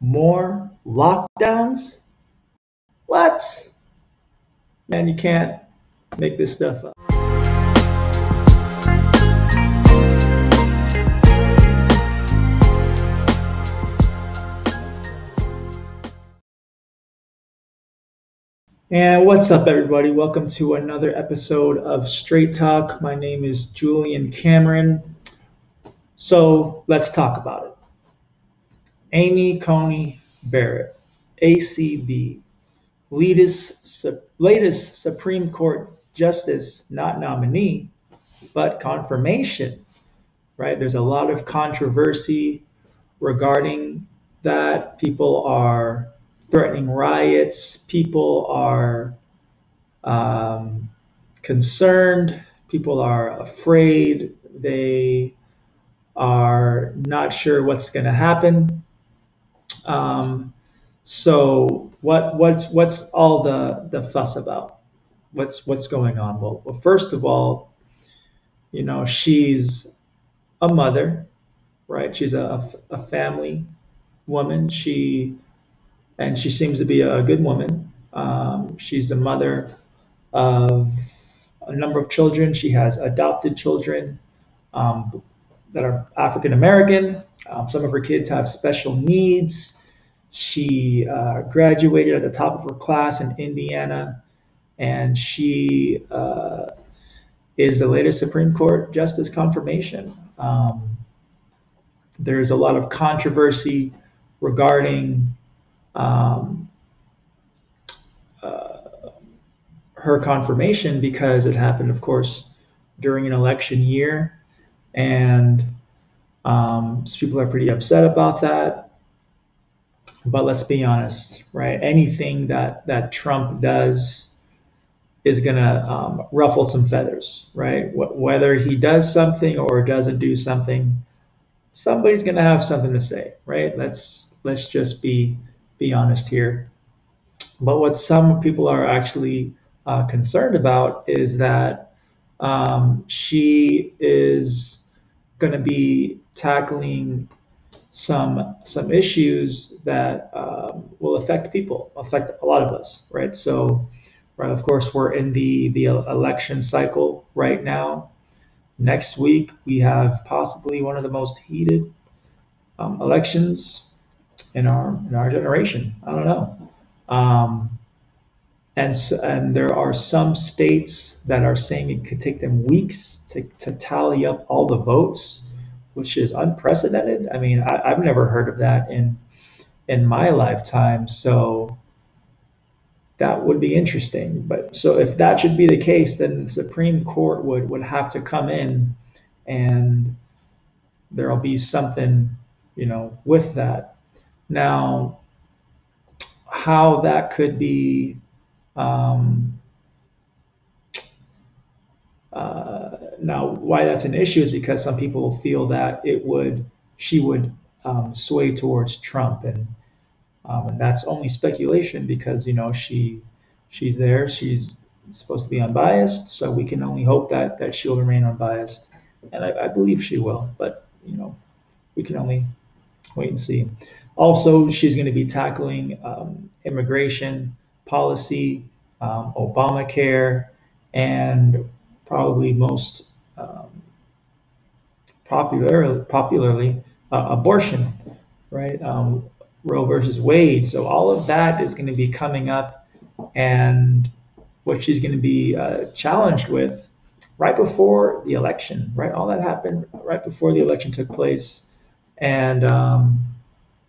more lockdowns? What? Man, you can't make this stuff up. And what's up, everybody? Welcome to another episode of Straight Talk. My name is Julian Cameron. So let's talk about it. Amy Coney Barrett, ACB, latest, latest Supreme Court Justice, not nominee, but confirmation, right? There's a lot of controversy regarding that. People are threatening riots. People are um, concerned. People are afraid. They are not sure what's going to happen. Um, so what what's what's all the the fuss about? What's what's going on? Well, well, first of all, you know she's a mother, right? She's a, a family woman. She and she seems to be a good woman. Um, she's a mother of a number of children. She has adopted children um, that are African American. Um, some of her kids have special needs. She uh, graduated at the top of her class in Indiana, and she uh, is the latest Supreme Court Justice confirmation. Um, there's a lot of controversy regarding um, uh, her confirmation because it happened, of course, during an election year, and um, people are pretty upset about that. But let's be honest, right? Anything that that Trump does is gonna um, ruffle some feathers, right? Wh- whether he does something or doesn't do something, somebody's gonna have something to say, right? Let's let's just be be honest here. But what some people are actually uh, concerned about is that um, she is going to be tackling some some issues that um, will affect people, affect a lot of us, right? So, right, of course, we're in the the election cycle right now. Next week, we have possibly one of the most heated um, elections in our in our generation. I don't know. Um, and and there are some states that are saying it could take them weeks to, to tally up all the votes, which is unprecedented. I mean, I, I've never heard of that in in my lifetime. So that would be interesting. But so if that should be the case, then the Supreme Court would would have to come in, and there'll be something, you know, with that. Now, how that could be um, uh, now why that's an issue is because some people feel that it would she would um, sway towards Trump and um, and that's only speculation because you know she she's there. She's supposed to be unbiased. So we can only hope that that she'll remain unbiased. And I, I believe she will but you know we can only wait and see. Also, she's going to be tackling um, immigration policy, um, Obamacare, and probably most popular, popularly uh, abortion, right? Um, Roe versus Wade. So all of that is going to be coming up, and what she's going to be uh, challenged with right before the election, right? All that happened right before the election took place, and um,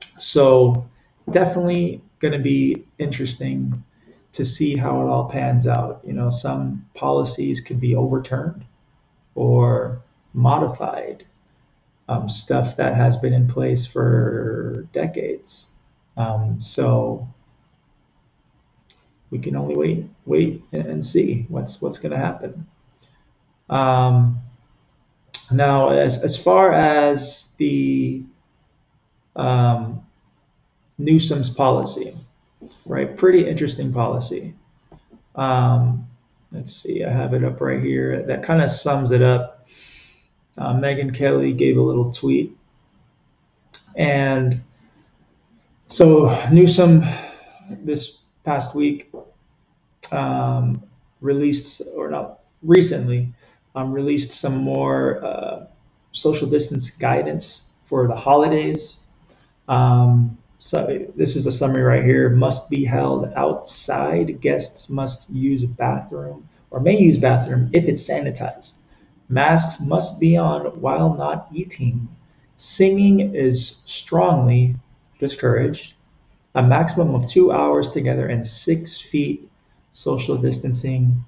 so definitely going to be interesting to see how it all pans out. You know, some policies could be overturned or modified. Um, stuff that has been in place for decades. Um, so we can only wait, wait and see what's what's going to happen. Um, now, as as far as the um, Newsom's policy, right? Pretty interesting policy. Um, let's see, I have it up right here. That kind of sums it up. Uh, Megyn Kelly gave a little tweet, and So Newsom this past week um, released, or not recently, um, released some more uh, social distance guidance for the holidays. Um, so this is a summary right here. Must be held outside. Guests must use bathroom or may use bathroom if it's sanitized. Masks must be on while not eating. Singing is strongly discouraged. A maximum of two hours together and six feet social distancing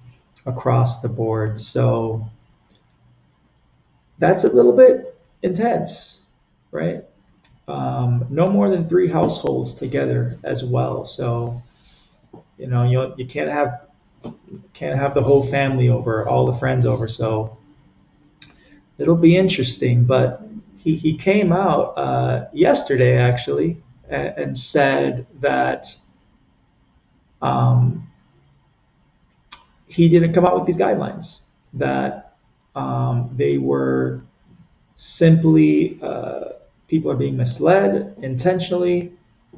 across the board. So that's a little bit intense, right? Um, no more than three households together as well. So, you know, you you can't have can't have the whole family over, all the friends over. So it'll be interesting. But he, he came out uh, yesterday actually and, and said that um, he didn't come out with these guidelines, that um, they were simply uh, people are being misled intentionally,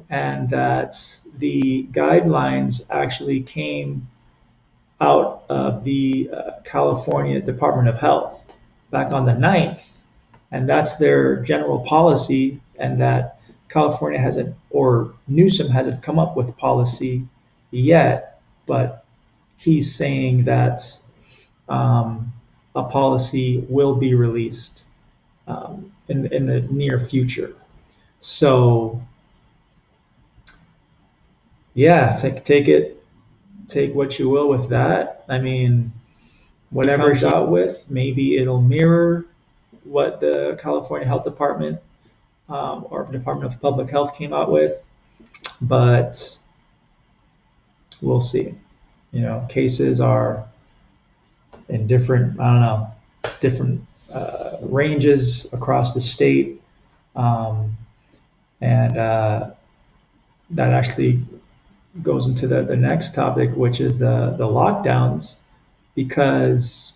and that the guidelines actually came out of the uh, California Department of Health back on the 9th, and that's their general policy, and that California hasn't, or Newsom hasn't come up with policy yet, but he's saying that um, a policy will be released um, in, in the near future. So, yeah, take, take it, take what you will with that. I mean, whatever it's out with, maybe it'll mirror what the California Health Department um, or Department of Public Health came out with, but we'll see. You know, cases are in different, I don't know, different uh, ranges across the state. Um, and uh, that actually goes into the, the next topic, which is the, the lockdowns, because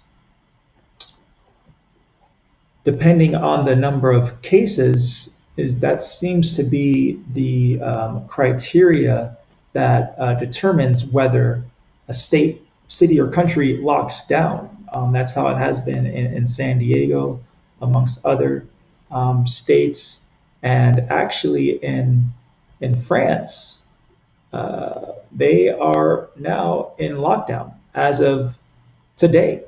depending on the number of cases, is that seems to be the um, criteria that uh, determines whether a state, city, or country locks down. Um, that's how it has been in, in San Diego, amongst other um, states, and actually in in France, uh, they are now in lockdown as of today.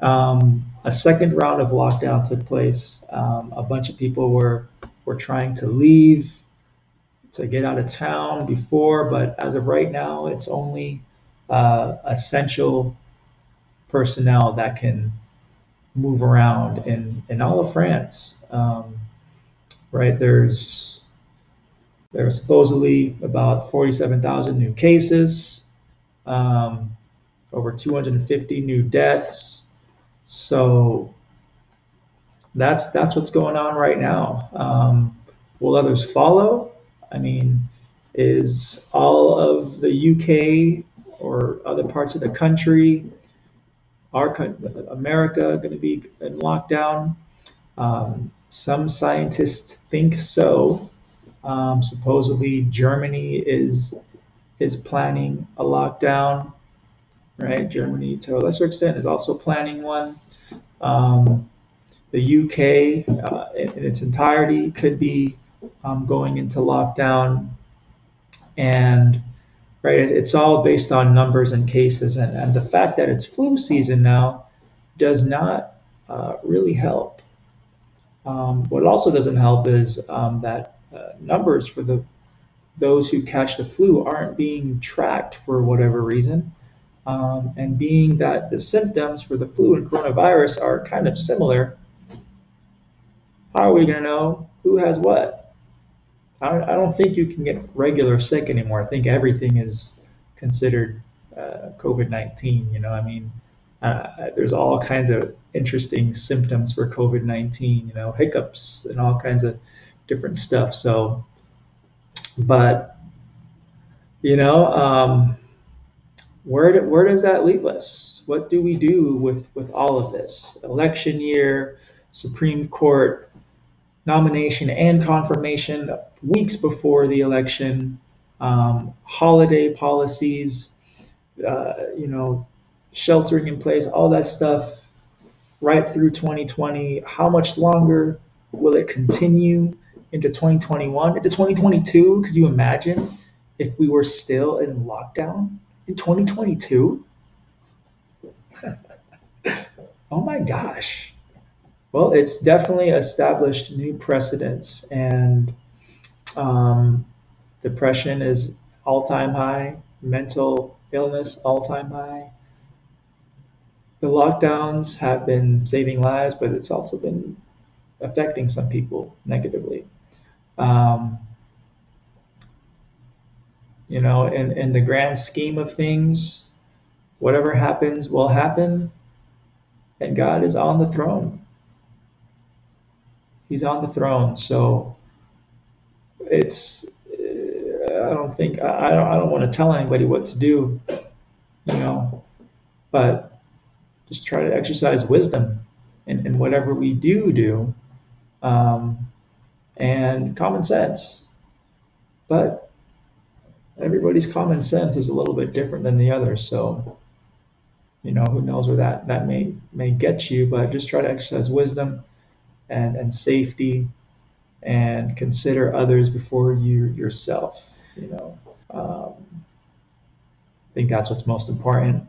Um, a second round of lockdown took place. Um, a bunch of people were were trying to leave to get out of town before, but as of right now, it's only uh, essential personnel that can move around in, in all of France. Um, right, there's there are supposedly about 47,000 new cases, um, over 250 new deaths. So that's that's what's going on right now. Um, will others follow? I mean, is all of the UK or other parts of the country, our America, going to be in lockdown? Um, some scientists think so. Um, supposedly, Germany is is planning a lockdown. Right, Germany to a lesser extent is also planning one. Um, the UK uh, in, in, its entirety could be um, going into lockdown, and right, it, it's all based on numbers and cases, and, and the fact that it's flu season now does not uh, really help. Um, what also doesn't help is um, that uh, numbers for the those who catch the flu aren't being tracked for whatever reason. Um, and being that the symptoms for the flu and coronavirus are kind of similar, how are we going to know who has what? I don't, I don't think you can get regular sick anymore. I think everything is considered uh, COVID 19. You know, I mean, uh, there's all kinds of interesting symptoms for COVID 19, you know, hiccups and all kinds of different stuff. So, but, you know, um, where, where does that leave us? What do we do with, with all of this? Election year, Supreme Court nomination and confirmation weeks before the election, um, holiday policies, uh, you know, sheltering in place, all that stuff right through 2020. How much longer will it continue into 2021? Into 2022? Could you imagine if we were still in lockdown in 2022? oh my gosh. Well, it's definitely established new precedents, and um, depression is all time high, mental illness all time high. The lockdowns have been saving lives, but it's also been affecting some people negatively. Um, know, in, in the grand scheme of things, whatever happens will happen, and God is on the throne. He's on the throne. So it's uh, I don't think I don't I don't want to tell anybody what to do, you know, but just try to exercise wisdom in, in whatever we do do, um, and common sense. But everybody's common sense is a little bit different than the other, so you know who knows where that that may may get you. But just try to exercise wisdom and, and safety and consider others before you yourself you know um, i think that's what's most important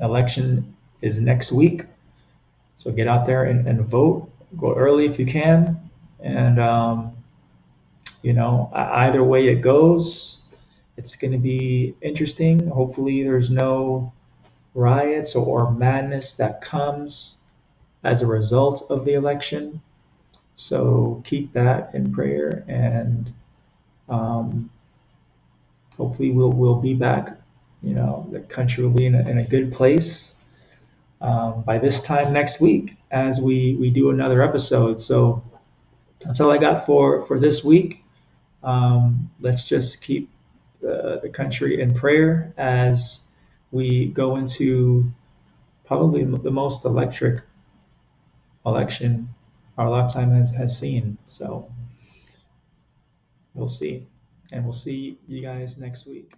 election is next week so get out there and, and vote go early if you can and um, you know either way it goes it's going to be interesting hopefully there's no riots or madness that comes as a result of the election. So keep that in prayer, and um, hopefully we'll we'll be back. You know, the country will be in a, in a good place um, by this time next week as we we do another episode. So that's all I got for for this week. Um, let's just keep the, the country in prayer as we go into probably the most electric election our lifetime has, has seen. So we'll see. And we'll see you guys next week.